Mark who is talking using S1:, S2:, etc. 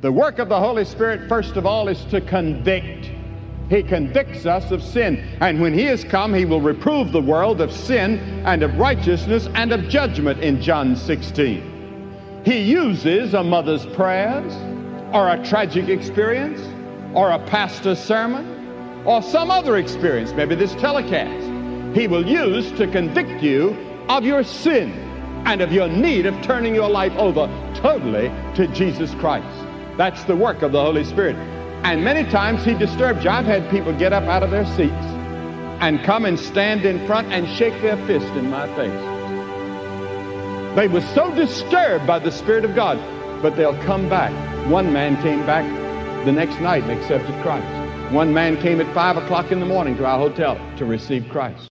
S1: The work of the Holy Spirit, first of all, is to convict. He convicts us of sin. And when He has come, He will reprove the world of sin and of righteousness and of judgment in John 16. He uses a mother's prayers or a tragic experience or a pastor's sermon or some other experience, maybe this telecast. He will use to convict you of your sin and of your need of turning your life over totally to Jesus Christ. That's the work of the Holy Spirit. And many times he disturbs you. I've had people get up out of their seats and come and stand in front and shake their fist in my face. They were so disturbed by the Spirit of God, but they'll come back. One man came back the next night and accepted Christ. One man came at 5 o'clock in the morning to our hotel to receive Christ.